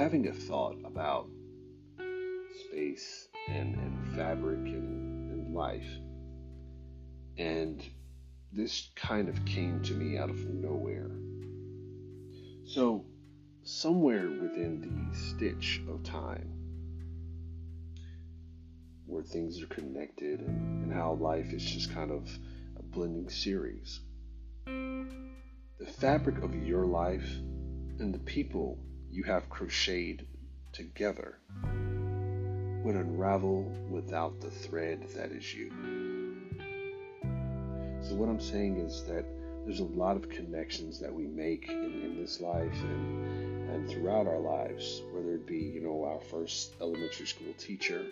having a thought about space and, and fabric and, and life. And this kind of came to me out of nowhere. So, somewhere within the stitch of time, where things are connected and, and how life is just kind of a blending series, the fabric of your life and the people you have crocheted together would unravel without the thread that is you. So, what I'm saying is that there's a lot of connections that we make in, in this life and, and throughout our lives, whether it be, you know, our first elementary school teacher,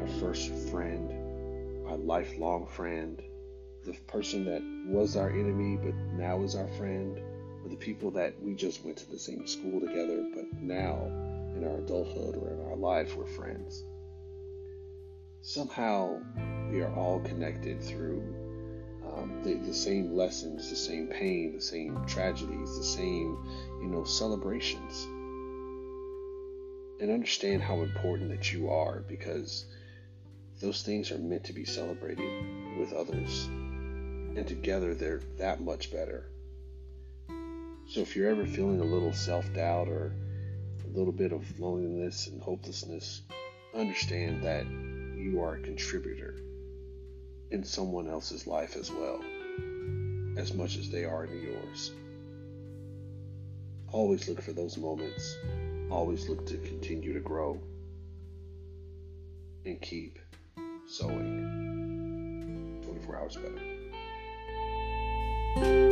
our first friend, our lifelong friend, the person that was our enemy but now is our friend, or the people that we just went to the same school together but now in our adulthood or in our life we're friends. Somehow we are all connected through um, the, the same lessons, the same pain, the same tragedies, the same, you know, celebrations. And understand how important that you are because those things are meant to be celebrated with others. And together they're that much better. So if you're ever feeling a little self doubt or a little bit of loneliness and hopelessness, understand that you are a contributor in someone else's life as well, as much as they are in yours. Always look for those moments. Always look to continue to grow and keep sewing 24 hours better thank you